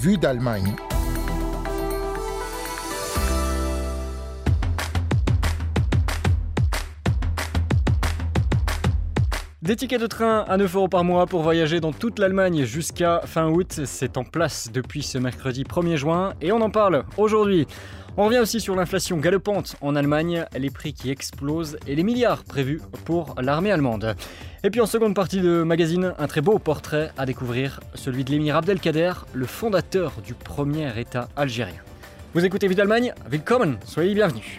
Vue d'Allemagne. Des tickets de train à 9 euros par mois pour voyager dans toute l'Allemagne jusqu'à fin août. C'est en place depuis ce mercredi 1er juin et on en parle aujourd'hui. On revient aussi sur l'inflation galopante en Allemagne, les prix qui explosent et les milliards prévus pour l'armée allemande. Et puis en seconde partie de magazine, un très beau portrait à découvrir, celui de l'émir Abdelkader, le fondateur du premier État algérien. Vous écoutez Vie d'Allemagne, willkommen, soyez bienvenus.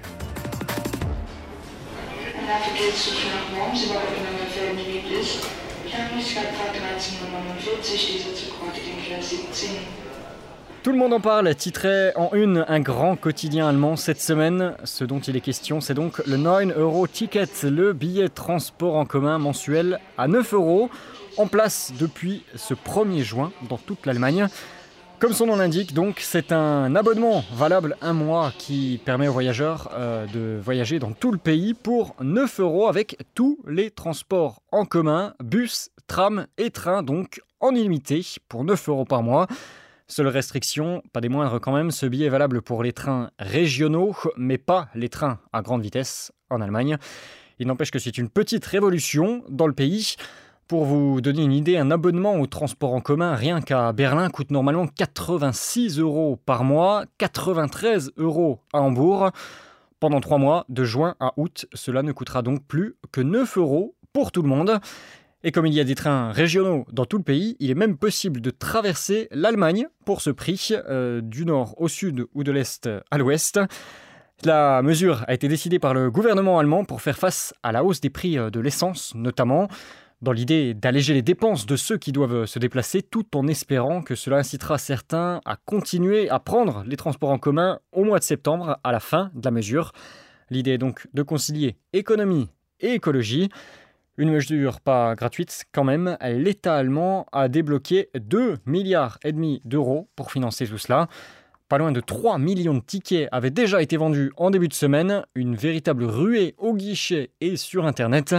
Tout le monde en parle, titré en une un grand quotidien allemand cette semaine. Ce dont il est question, c'est donc le 9 euro ticket, le billet transport en commun mensuel à 9 euros, en place depuis ce 1er juin dans toute l'Allemagne. Comme son nom l'indique, donc, c'est un abonnement valable un mois qui permet aux voyageurs euh, de voyager dans tout le pays pour 9 euros avec tous les transports en commun, bus, tram et train, donc en illimité pour 9 euros par mois. Seule restriction, pas des moindres quand même, ce billet est valable pour les trains régionaux, mais pas les trains à grande vitesse en Allemagne. Il n'empêche que c'est une petite révolution dans le pays. Pour vous donner une idée, un abonnement au transport en commun rien qu'à Berlin coûte normalement 86 euros par mois, 93 euros à Hambourg. Pendant trois mois, de juin à août, cela ne coûtera donc plus que 9 euros pour tout le monde. Et comme il y a des trains régionaux dans tout le pays, il est même possible de traverser l'Allemagne pour ce prix, euh, du nord au sud ou de l'est à l'ouest. La mesure a été décidée par le gouvernement allemand pour faire face à la hausse des prix euh, de l'essence notamment dans l'idée d'alléger les dépenses de ceux qui doivent se déplacer, tout en espérant que cela incitera certains à continuer à prendre les transports en commun au mois de septembre, à la fin de la mesure. L'idée est donc de concilier économie et écologie. Une mesure pas gratuite quand même, l'État allemand a débloqué 2 milliards et demi d'euros pour financer tout cela. Pas loin de 3 millions de tickets avaient déjà été vendus en début de semaine, une véritable ruée au guichet et sur Internet.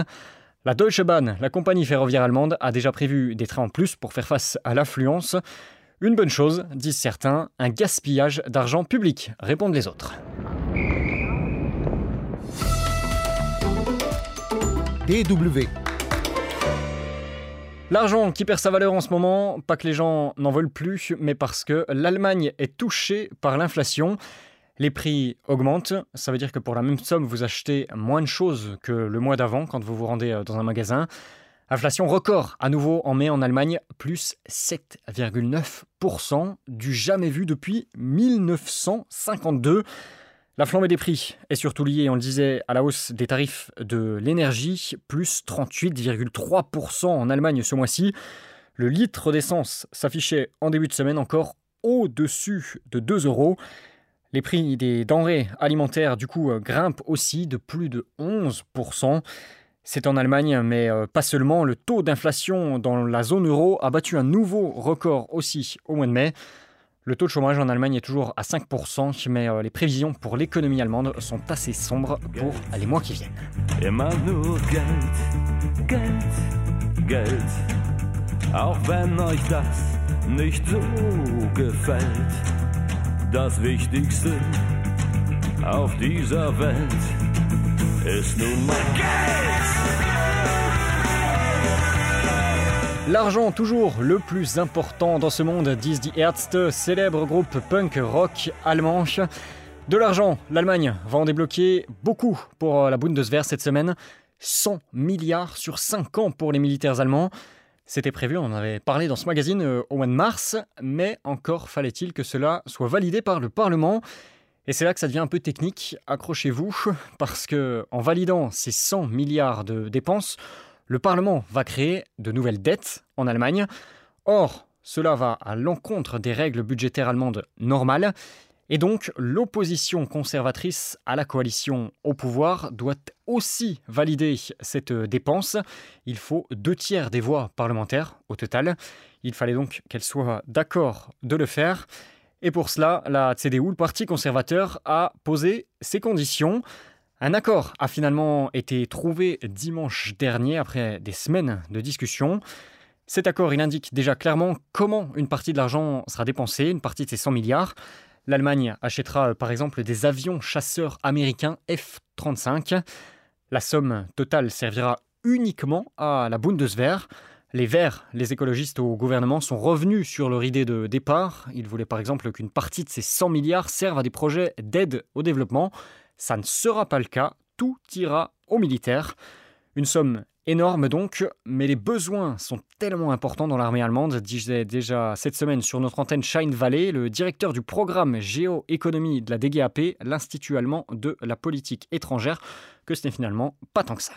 La Deutsche Bahn, la compagnie ferroviaire allemande, a déjà prévu des trains en plus pour faire face à l'affluence. Une bonne chose, disent certains, un gaspillage d'argent public, répondent les autres. L'argent qui perd sa valeur en ce moment, pas que les gens n'en veulent plus, mais parce que l'Allemagne est touchée par l'inflation. Les prix augmentent, ça veut dire que pour la même somme, vous achetez moins de choses que le mois d'avant quand vous vous rendez euh, dans un magasin. Inflation record à nouveau en mai en Allemagne, plus 7,9%, du jamais vu depuis 1952. La flambée des prix est surtout liée, on le disait, à la hausse des tarifs de l'énergie, plus 38,3% en Allemagne ce mois-ci. Le litre d'essence s'affichait en début de semaine encore au-dessus de 2 euros. Les prix des denrées alimentaires, du coup, grimpent aussi de plus de 11%. C'est en Allemagne, mais euh, pas seulement. Le taux d'inflation dans la zone euro a battu un nouveau record aussi au mois de mai. Le taux de chômage en Allemagne est toujours à 5%, mais euh, les prévisions pour l'économie allemande sont assez sombres pour les mois qui viennent. Auch wenn euch das nicht gefällt. das Wichtigste auf dieser Welt ist nun mal Geld. L'argent toujours le plus important dans ce monde, disent Die Ärzte, célèbre groupe punk rock allemand. De l'argent, l'Allemagne va en débloquer beaucoup pour la Bundeswehr cette semaine. 100 milliards sur 5 ans pour les militaires allemands. C'était prévu, on en avait parlé dans ce magazine euh, au mois de mars, mais encore fallait-il que cela soit validé par le Parlement. Et c'est là que ça devient un peu technique, accrochez-vous, parce que en validant ces 100 milliards de dépenses, le Parlement va créer de nouvelles dettes en Allemagne. Or, cela va à l'encontre des règles budgétaires allemandes normales, et donc, l'opposition conservatrice à la coalition au pouvoir doit aussi valider cette dépense. Il faut deux tiers des voix parlementaires au total. Il fallait donc qu'elle soit d'accord de le faire. Et pour cela, la CDU, le Parti conservateur, a posé ses conditions. Un accord a finalement été trouvé dimanche dernier après des semaines de discussion. Cet accord, il indique déjà clairement comment une partie de l'argent sera dépensée, une partie de ces 100 milliards. L'Allemagne achètera par exemple des avions chasseurs américains F-35. La somme totale servira uniquement à la Bundeswehr. Les Verts, les écologistes au gouvernement, sont revenus sur leur idée de départ. Ils voulaient par exemple qu'une partie de ces 100 milliards serve à des projets d'aide au développement. Ça ne sera pas le cas. Tout ira aux militaires. Une somme énorme donc, mais les besoins sont tellement importants dans l'armée allemande, disait déjà cette semaine sur notre antenne Shine Valley, le directeur du programme géoéconomie de la DGAP, l'Institut allemand de la politique étrangère, que ce n'est finalement pas tant que ça.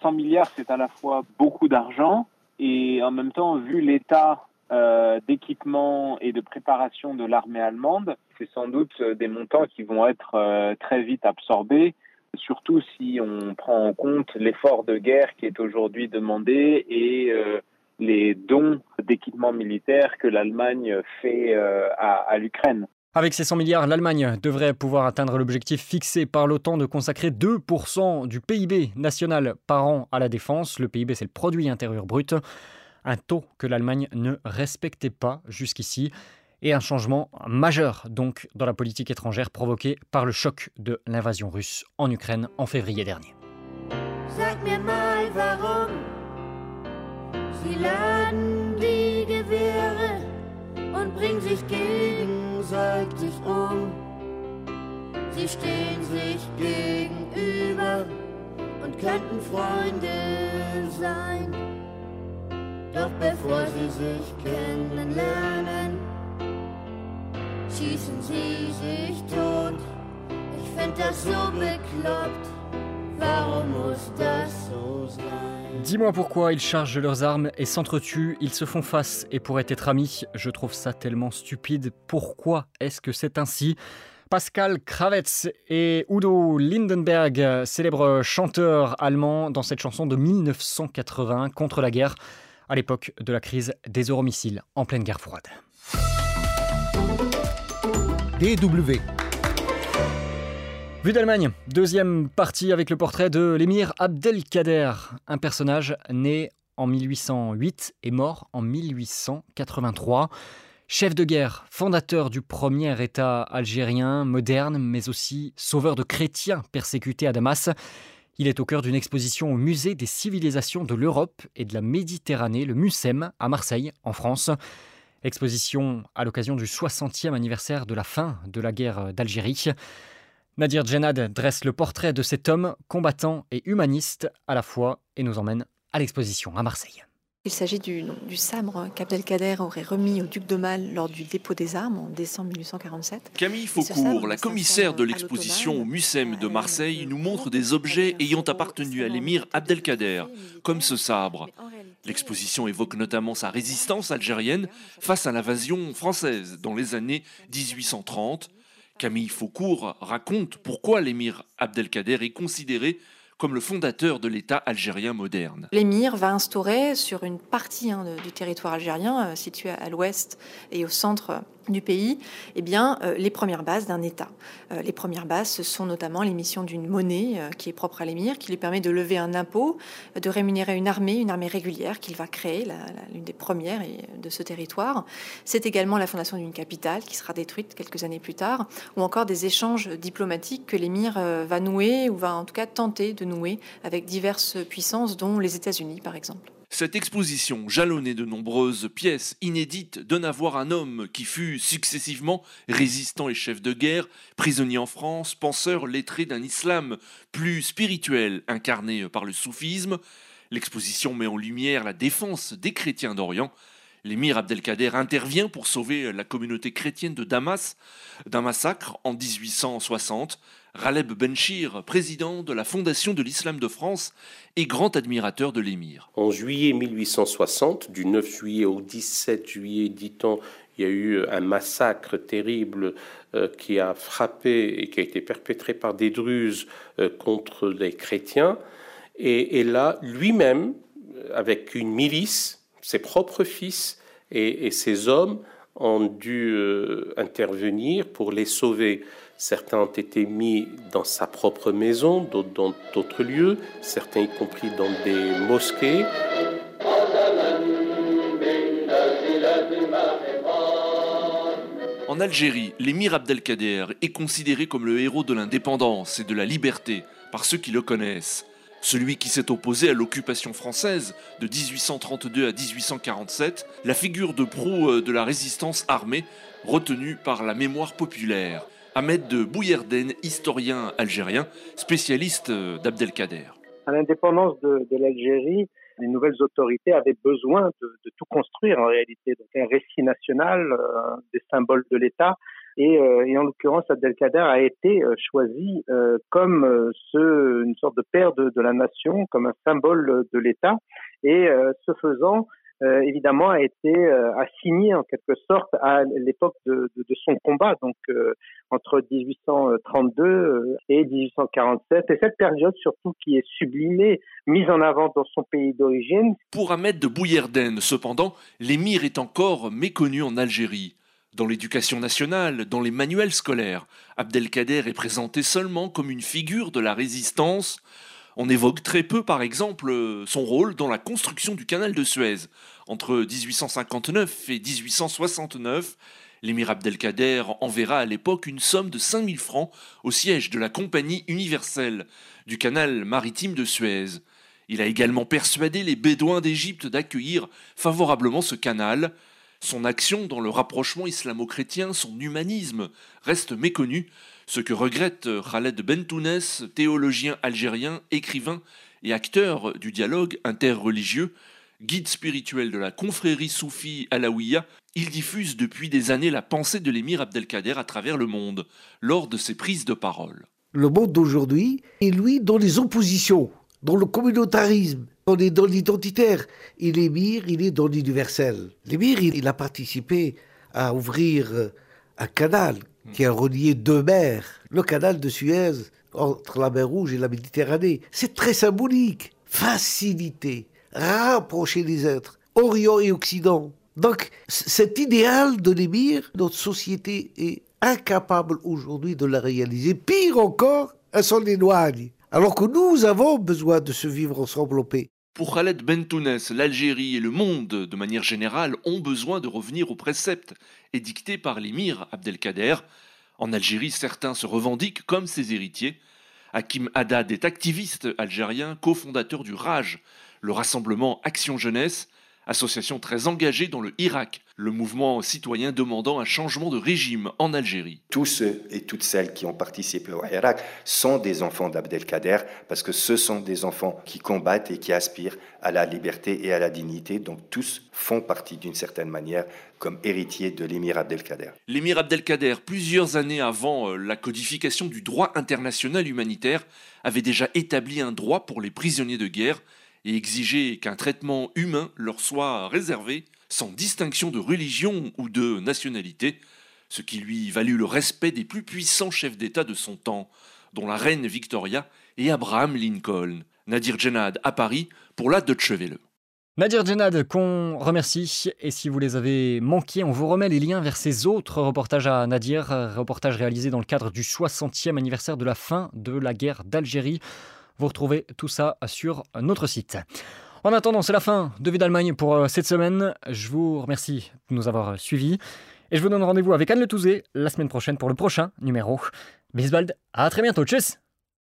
100 milliards, c'est à la fois beaucoup d'argent et en même temps, vu l'état euh, d'équipement et de préparation de l'armée allemande, c'est sans doute des montants qui vont être euh, très vite absorbés surtout si on prend en compte l'effort de guerre qui est aujourd'hui demandé et euh, les dons d'équipements militaires que l'Allemagne fait euh, à, l'Ukraine. Avec ces 100 milliards, l'Allemagne devrait pouvoir atteindre l'objectif fixé par l'OTAN de consacrer 2% du PIB national par an à la défense. Le PIB, c'est le produit intérieur brut, un taux que l'Allemagne ne respectait pas jusqu'ici et un changement majeur donc dans la politique étrangère provoqué par le choc de l'invasion russe en Ukraine en février dernier. Doch bevor sie sich kennenlernen, schießen sie sich tot. Ich find das so bekloppt. Warum muss das so sein? Dis-moi pourquoi ils chargent leurs armes et s'entretuent, ils se font face et pourraient être amis. Je trouve ça tellement stupide. Pourquoi est-ce que c'est ainsi? Pascal Kravetz et Udo Lindenberg, célèbres chanteurs allemands, dans cette chanson de 1980 contre la guerre, à l'époque de la crise des euromissiles en pleine guerre froide. DW. Vue d'Allemagne, deuxième partie avec le portrait de l'émir Abdelkader, un personnage né en 1808 et mort en 1883. Chef de guerre, fondateur du premier État algérien moderne, mais aussi sauveur de chrétiens persécutés à Damas, il est au cœur d'une exposition au musée des civilisations de l'Europe et de la Méditerranée, le MUSEM, à Marseille, en France. Exposition à l'occasion du 60e anniversaire de la fin de la guerre d'Algérie. Nadir Djenad dresse le portrait de cet homme combattant et humaniste à la fois et nous emmène à l'exposition à Marseille. Il s'agit du, du, sabre qu'Abdelkader aurait remis au duc de Mal lors du dépôt des armes en décembre 1847. Camille Faucourt, la commissaire de l'exposition au Mucem de Marseille, nous montre des objets ayant appartenu à l'émir Abdelkader, comme ce sabre. L'exposition évoque notamment sa résistance algérienne face à l'invasion française dans les années 1830. Camille Faucourt raconte pourquoi l'émir Abdelkader est considéré comme le fondateur de l'État algérien moderne. L'émir va instaurer sur une partie hein, du territoire algérien, euh, situé à l'ouest et au centre du pays, eh bien, euh, les premières bases d'un État. Euh, les premières bases, ce sont notamment l'émission d'une monnaie euh, qui est propre à l'émir, qui lui permet de lever un impôt, de rémunérer une armée, une armée régulière qu'il va créer, l'une des premières de ce territoire. C'est également la fondation d'une capitale qui sera détruite quelques années plus tard, ou encore des échanges diplomatiques que l'émir va nouer, ou va en tout cas tenter de nouer avec diverses puissances, dont les États-Unis par exemple. Cette exposition, jalonnée de nombreuses pièces inédites, donne à voir un homme qui fut successivement résistant et chef de guerre, prisonnier en France, penseur lettré d'un islam plus spirituel incarné par le soufisme. L'exposition met en lumière la défense des chrétiens d'Orient. L'émir Abdelkader intervient pour sauver la communauté chrétienne de Damas d'un massacre en 1860. Raleb Benchir, président de la Fondation de l'Islam de France, est grand admirateur de l'émir. En juillet 1860, du 9 juillet au 17 juillet, dit-on, il y a eu un massacre terrible euh, qui a frappé et qui a été perpétré par des druzes euh, contre les chrétiens. Et, là, lui-même, avec une milice, ses propres fils et, ses hommes, ont dû euh, intervenir pour les sauver. Certains ont été mis dans sa propre maison, d'autres dans d'autres lieux, certains y compris dans des mosquées. En Algérie, l'émir Abdelkader est considéré comme le héros de l'indépendance et de la liberté par ceux qui le connaissent. Celui qui s'est opposé à l'occupation française de 1832 à 1847, la figure de proue de la résistance armée retenue par la mémoire populaire. Ahmed de Bouyerden, historien algérien, spécialiste euh, d'Abdelkader. À l'indépendance de, l'Algérie, les nouvelles autorités avaient besoin de, tout construire en réalité. Donc un récit national, euh, des symboles de l'État, euh, et, en l'occurrence, Abdelkader a été choisi comme une sorte de père de, la nation, comme un symbole de l'État. Et ce faisant, évidemment, a été assigné en quelque sorte à l'époque de, son combat, donc entre 1832 et 1847. Et cette période surtout qui est sublimée, mise en avant dans son pays d'origine. Pour Ahmed de Bouyerden, cependant, l'émir est encore méconnu en Algérie. Dans l'éducation nationale, dans les manuels scolaires, Abdelkader est présenté seulement comme une figure de la résistance. On évoque très peu, par exemple, son rôle dans la construction du canal de Suez. Entre 1859 et 1869, l'émir Abdelkader enverra à l'époque une somme de 5000 francs au siège de la Compagnie universelle du canal maritime de Suez. Il a également persuadé les Bédouins d'Égypte d'accueillir favorablement ce canal. Son action dans le rapprochement islamo-chrétien, son humanisme, reste méconnu, ce que regrette Khaled Bentounès, théologien algérien, écrivain et acteur du dialogue interreligieux, guide spirituel de la confrérie soufie alaouia, il diffuse depuis des années la pensée de l'émir Abdelkader à travers le monde, lors de ses prises de parole. Le monde d'aujourd'hui est, lui, dans les oppositions, dans le communautarisme, on est dans l'identitaire. Et l'émir, il est dans l'universel. L'émir, il, a participé à ouvrir euh, un canal qui a relié deux mers. Le canal de Suez entre la mer Rouge et la Méditerranée. C'est très symbolique. Faciliter, rapprocher les êtres, Orient et Occident. Donc, cet idéal de l'émir, notre société est incapable aujourd'hui de la réaliser. Pire encore, elle s'en éloigne. Alors que nous avons besoin de se vivre ensemble en paix. Pour Khaled Bentounès, l'Algérie et le monde, de manière générale, ont besoin de revenir aux préceptes édictés par l'émir Abdelkader. En Algérie, certains se revendiquent comme ses héritiers. Hakim Haddad est activiste algérien, cofondateur du RAJ, le rassemblement Action Jeunesse, association très engagée dans le Irak, le mouvement citoyen demandant un changement de régime en Algérie. Tous ceux et toutes celles qui ont participé au Irak sont des enfants d'Abdelkader parce que ce sont des enfants qui combattent et qui aspirent à la liberté et à la dignité. Donc tous font partie d'une certaine manière comme héritiers de l'émir Abdelkader. L'émir Abdelkader, plusieurs années avant euh, la codification du droit international humanitaire, avait déjà établi un droit pour les prisonniers de guerre et exiger qu'un traitement humain leur soit réservé sans distinction de religion ou de nationalité, ce qui lui valut le respect des plus puissants chefs d'État de son temps, dont la reine Victoria et Abraham Lincoln. Nadir Djenad à Paris pour la Deutsche Welle. Nadir Djenad, qu'on remercie. Et si vous les avez manqués, on vous remet les liens vers ces autres reportages à Nadir, reportages réalisés dans le cadre du 60e anniversaire de la fin de la guerre d'Algérie. Vous retrouvez tout ça sur notre site. En attendant, c'est la fin de Vie d'Allemagne pour euh, cette semaine. Je vous remercie de nous avoir suivis. Et je vous donne rendez-vous avec Anne Le Touzé la semaine prochaine pour le prochain numéro. Bisbald, à très bientôt. Tchuss